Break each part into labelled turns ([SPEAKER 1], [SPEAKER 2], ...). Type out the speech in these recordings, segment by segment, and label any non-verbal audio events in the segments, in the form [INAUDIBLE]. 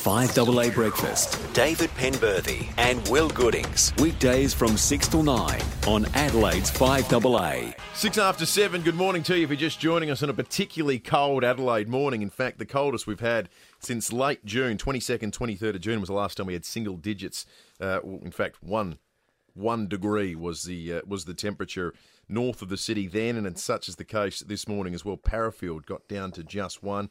[SPEAKER 1] 5AA Breakfast. David Penberthy and Will Goodings. Weekdays from 6 till 9 on Adelaide's 5AA.
[SPEAKER 2] Six after seven, good morning to you if you're just joining us on a particularly cold Adelaide morning. In fact, the coldest we've had since late June, 22nd, 23rd of June was the last time we had single digits. Uh, in fact, one one degree was the uh, was the temperature north of the city then, and such is the case this morning as well. Parafield got down to just one.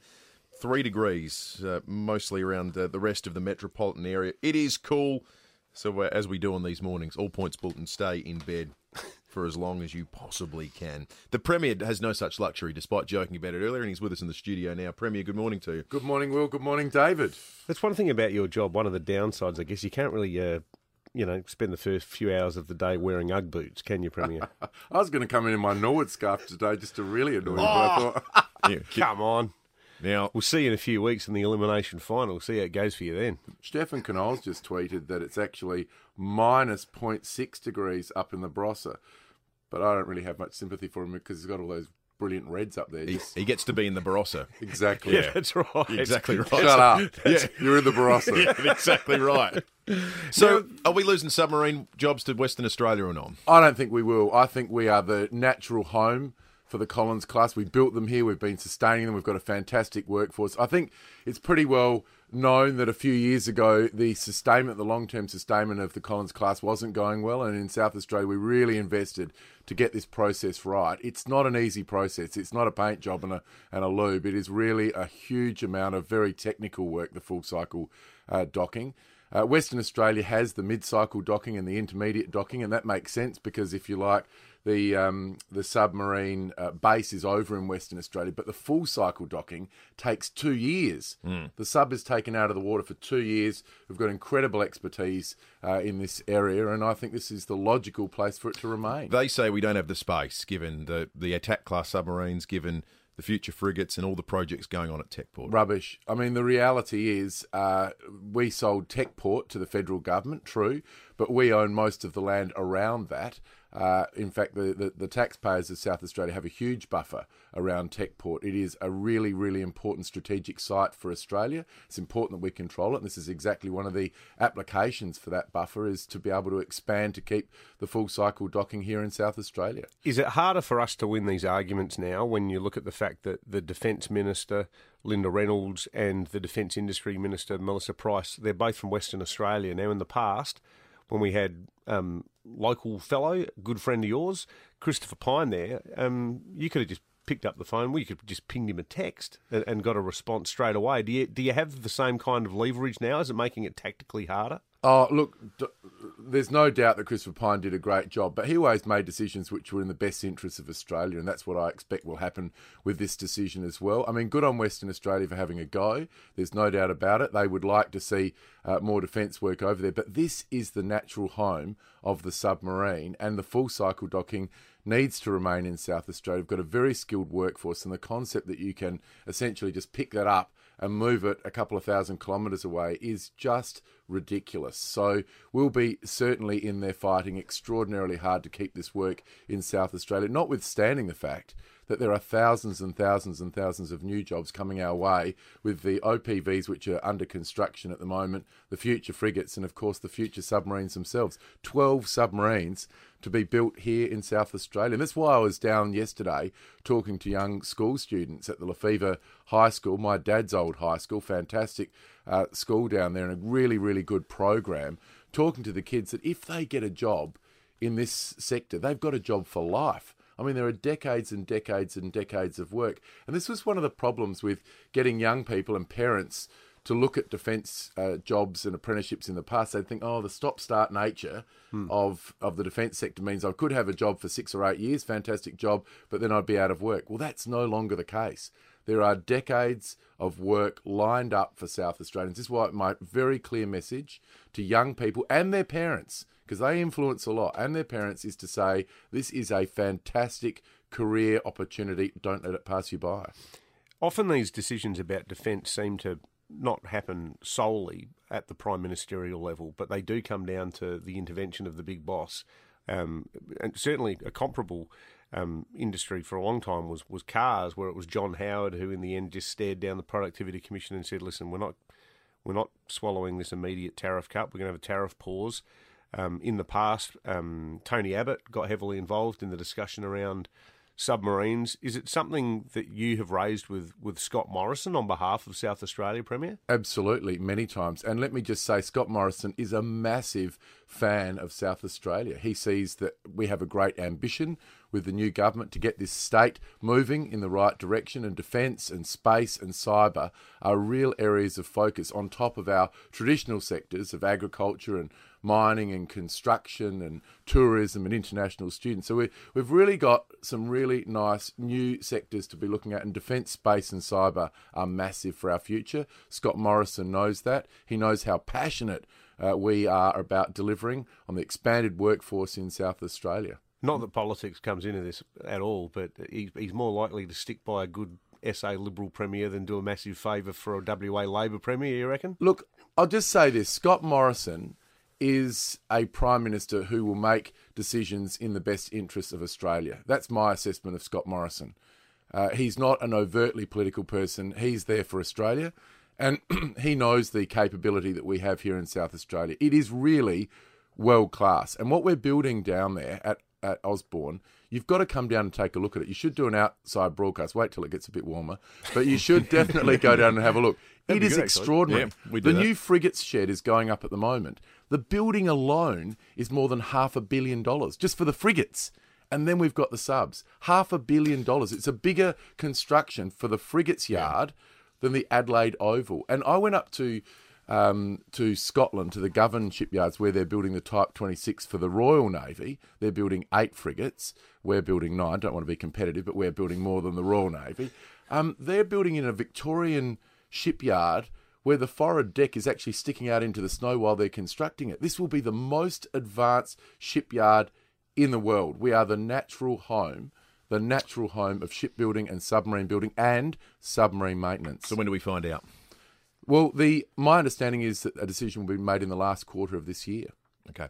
[SPEAKER 2] Three degrees, uh, mostly around uh, the rest of the metropolitan area. It is cool. So, uh, as we do on these mornings, all points Bulletin, stay in bed [LAUGHS] for as long as you possibly can. The Premier has no such luxury, despite joking about it earlier, and he's with us in the studio now. Premier, good morning to you.
[SPEAKER 3] Good morning, Will. Good morning, David.
[SPEAKER 4] That's one thing about your job. One of the downsides, I guess, you can't really, uh, you know, spend the first few hours of the day wearing UGG boots, can you, Premier? [LAUGHS]
[SPEAKER 3] I was going to come in in my Norwood scarf today just to really annoy you, but I thought, [LAUGHS]
[SPEAKER 2] Yeah,
[SPEAKER 4] Come on.
[SPEAKER 2] Now,
[SPEAKER 4] We'll see you in a few weeks in the elimination final. We'll see how it goes for you then.
[SPEAKER 3] Stefan Knowles just tweeted that it's actually minus 0.6 degrees up in the Barossa. But I don't really have much sympathy for him because he's got all those brilliant reds up there.
[SPEAKER 2] he,
[SPEAKER 3] Just-
[SPEAKER 2] he gets to be in the Barossa.
[SPEAKER 3] exactly.
[SPEAKER 2] Yeah. [LAUGHS]
[SPEAKER 4] That's right. [LAUGHS]
[SPEAKER 2] Exactly right.
[SPEAKER 3] Shut up. [LAUGHS] Yeah, You're in the Barossa.
[SPEAKER 2] Yeah, exactly right. So, are we losing submarine jobs to Western Australia or not?
[SPEAKER 3] I don't think we will. I think we are the natural home for the Collins class. We built them here. We've been sustaining them. We've got a fantastic workforce. I think it's pretty well known that a few years ago the sustainment, the long-term sustainment of the Collins class wasn't going well, and in South Australia we really invested to get this process right. It's not an easy process. It's not a paint job and a and a lube. It is really a huge amount of very technical work. The full cycle uh, docking. Uh, Western Australia has the mid-cycle docking and the intermediate docking, and that makes sense because if you like, the um, the submarine uh, base is over in Western Australia, but the full cycle docking takes two years. The sub is taken out of the water for two years. We've got incredible expertise uh, in this area, and I think this is the logical place for it to remain.
[SPEAKER 2] They say we don't have the space, given the, the attack class submarines, given the future frigates, and all the projects going on at Techport.
[SPEAKER 3] Rubbish. I mean, the reality is uh, we sold Techport to the federal government, true, but we own most of the land around that. Uh, in fact, the, the, the taxpayers of South Australia have a huge buffer around Techport. It is a really, really important strategic site for Australia. It's important that we control it. And this is exactly one of the applications for that buffer is to be able to expand to keep the full cycle docking here in South Australia.
[SPEAKER 4] Is it harder for us to win these arguments now when you look at the fact that the Defence Minister, Linda Reynolds, and the Defence Industry Minister, Melissa Price, they're both from Western Australia. Now, in the past, when we had um, local fellow, good friend of yours, Christopher Pyne there, um, you could have just picked up the phone. We could have just pinged him a text and, and got a response straight away. Do you, do you have the same kind of leverage now? Is it making it tactically harder?
[SPEAKER 3] Oh, look, there's no doubt that Christopher Pyne did a great job, but he always made decisions which were in the best interests of Australia, and that's what I expect will happen with this decision as well. I mean, good on Western Australia for having a go. There's no doubt about it. They would like to see uh, more defence work over there, but this is the natural home of the submarine, and the full cycle docking needs to remain in South Australia. We've got a very skilled workforce, and the concept that you can essentially just pick that up and move it a couple of thousand kilometres away is just ridiculous. So we'll be certainly in there fighting extraordinarily hard to keep this work in South Australia, notwithstanding the fact that there are thousands and thousands and thousands of new jobs coming our way with the OPVs which are under construction at the moment, the future frigates, and of course the future submarines themselves. 12 submarines to be built here in South Australia. And that's why I was down yesterday talking to young school students at the Lefevre High School, my dad's old high school, fantastic uh, school down there, and a really, really good program. Talking to the kids that if they get a job in this sector, they've got a job for life. I mean, there are decades and decades and decades of work. And this was one of the problems with getting young people and parents to look at defence uh, jobs and apprenticeships in the past. They'd think, oh, the stop start nature of, of the defence sector means I could have a job for six or eight years, fantastic job, but then I'd be out of work. Well, that's no longer the case. There are decades of work lined up for South Australians. This is why my very clear message to young people and their parents, because they influence a lot, and their parents is to say this is a fantastic career opportunity. Don't let it pass you by.
[SPEAKER 4] Often these decisions about defence seem to not happen solely at the prime ministerial level, but they do come down to the intervention of the big boss. Um, and certainly a comparable um, industry for a long time was, was cars, where it was John Howard who, in the end, just stared down the Productivity Commission and said, "Listen, we're not We're not swallowing this immediate tariff cut. We're going to have a tariff pause. Um, in the past, um, Tony Abbott got heavily involved in the discussion around submarines. Is it something that you have raised with, with Scott Morrison on behalf of South Australia, Premier?
[SPEAKER 3] Absolutely, many times. And let me just say, Scott Morrison is a massive fan of South Australia. He sees that we have a great ambition with the new government to get this state moving in the right direction, and defence and space and cyber are real areas of focus on top of our traditional sectors of agriculture and mining and construction and tourism and international students. So we, we've really got some really nice new sectors to be looking at, and defence, space, and cyber are massive for our future. Scott Morrison knows that. He knows how passionate uh, we are about delivering on the expanded workforce in South Australia.
[SPEAKER 4] Not that politics comes into this at all, but he's more likely to stick by a good SA Liberal Premier than do a massive favour for a WA Labor Premier, you reckon?
[SPEAKER 3] Look, I'll just say this Scott Morrison is a Prime Minister who will make decisions in the best interests of Australia. That's my assessment of Scott Morrison. Uh, he's not an overtly political person, he's there for Australia. And [CLEARS THROAT] he knows the capability that we have here in South Australia. It is really world class. And what we're building down there at, at Osborne, you've got to come down and take a look at it. You should do an outside broadcast. Wait till it gets a bit warmer. But you should [LAUGHS] definitely go down and have a look. it is good, extraordinary. Yeah, the that. new frigates shed is going up at the moment. The building alone is more than half a billion dollars just for the frigates. And then we've got the subs. Half a billion dollars. It's a bigger construction for the frigates yard yeah. than the Adelaide Oval. And I went up to um, to Scotland, to the Govan shipyards, where they're building the Type 26 for the Royal Navy. They're building eight frigates. We're building nine. Don't want to be competitive, but we're building more than the Royal Navy. Um, they're building in a Victorian shipyard where the forward deck is actually sticking out into the snow while they're constructing it. This will be the most advanced shipyard in the world. We are the natural home, the natural home of shipbuilding and submarine building and submarine maintenance.
[SPEAKER 2] So when do we find out?
[SPEAKER 3] Well, the my understanding is that a decision will be made in the last quarter of this year.
[SPEAKER 2] Okay.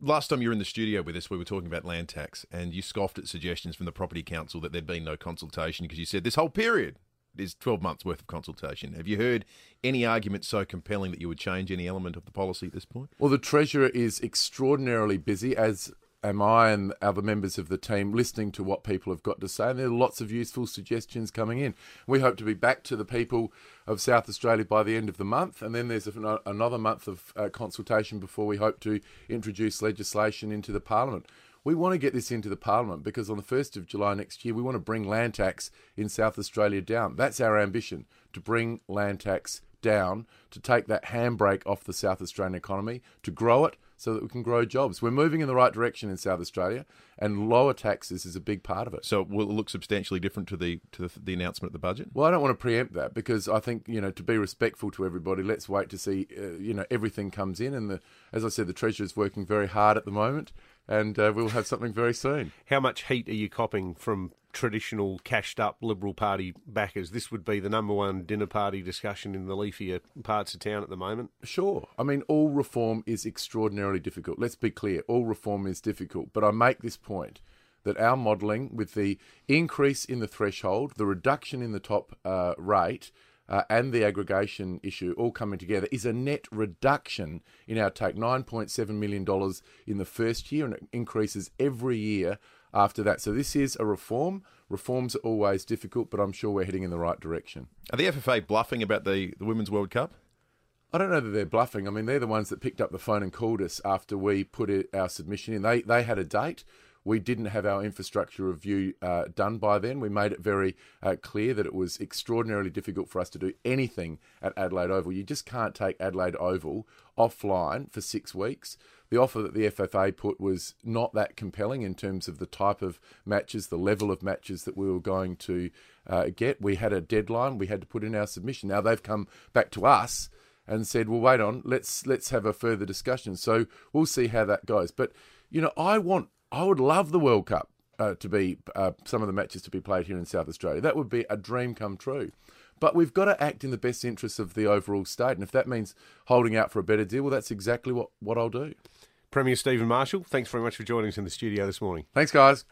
[SPEAKER 2] Last time you were in the studio with us, we were talking about land tax, and you scoffed at suggestions from the Property Council that there'd been no consultation because you said this whole period is 12 months worth of consultation. Have you heard any argument so compelling that you would change any element of the policy at this point?
[SPEAKER 3] Well, the Treasurer is extraordinarily busy, as am I and other members of the team, listening to what people have got to say. And there are lots of useful suggestions coming in. We hope to be back to the people of South Australia by the end of the month. And then there's another month of uh, consultation before we hope to introduce legislation into the Parliament. We want to get this into the Parliament because on the 1st of July next year, we want to bring land tax in South Australia down. That's our ambition to bring land tax down, to take that handbrake off the South Australian economy, to grow it so that we can grow jobs. We're moving in the right direction in South Australia, and lower taxes is a big part of it.
[SPEAKER 2] So will it look substantially different to the to the, the announcement of the budget?
[SPEAKER 3] Well, I don't want to preempt that because I think you know to be respectful to everybody, let's wait to see uh, you know everything comes in, and the as I said, the Treasurer is working very hard at the moment and uh, we'll have something very soon. [LAUGHS]
[SPEAKER 4] How much heat are you copping from traditional cashed up Liberal Party backers? This would be the number one dinner party discussion in the leafier parts of town at the moment.
[SPEAKER 3] Sure. I mean, all reform is extraordinarily difficult. Let's be clear all reform is difficult. But I make this point that our modelling, with the increase in the threshold, the reduction in the top uh, rate, uh, and the aggregation issue all coming together is a net reduction in our take $9.7 million in the first year, and it increases every year after that. So this is a reform. Reforms are always difficult, but I'm sure we're heading in the right direction.
[SPEAKER 2] Are the FFA bluffing about the, the Women's World Cup?
[SPEAKER 3] I don't know that they're bluffing. I mean, they're the ones that picked up the phone and called us after we put it, our submission in. They they had a date. We didn't have our infrastructure review uh, done by then. We made it very uh, clear that it was extraordinarily difficult for us to do anything at Adelaide Oval. You just can't take Adelaide Oval offline for six weeks. The offer that the FFA put was not that compelling in terms of the type of matches, the level of matches that we were going to uh, get. We had a deadline. We had to put in our submission. Now they've come back to us and said, "Well, wait on. Let's let's have a further discussion." So we'll see how that goes. But you know, I want I would love the World Cup uh, to be uh, some of the matches to be played here in South Australia. That would be a dream come true. But we've got to act in the best interests of the overall state. And if that means holding out for a better deal, well, that's exactly what, what I'll do.
[SPEAKER 4] Premier Stephen Marshall, thanks very much for joining us in the studio this morning.
[SPEAKER 3] Thanks, guys.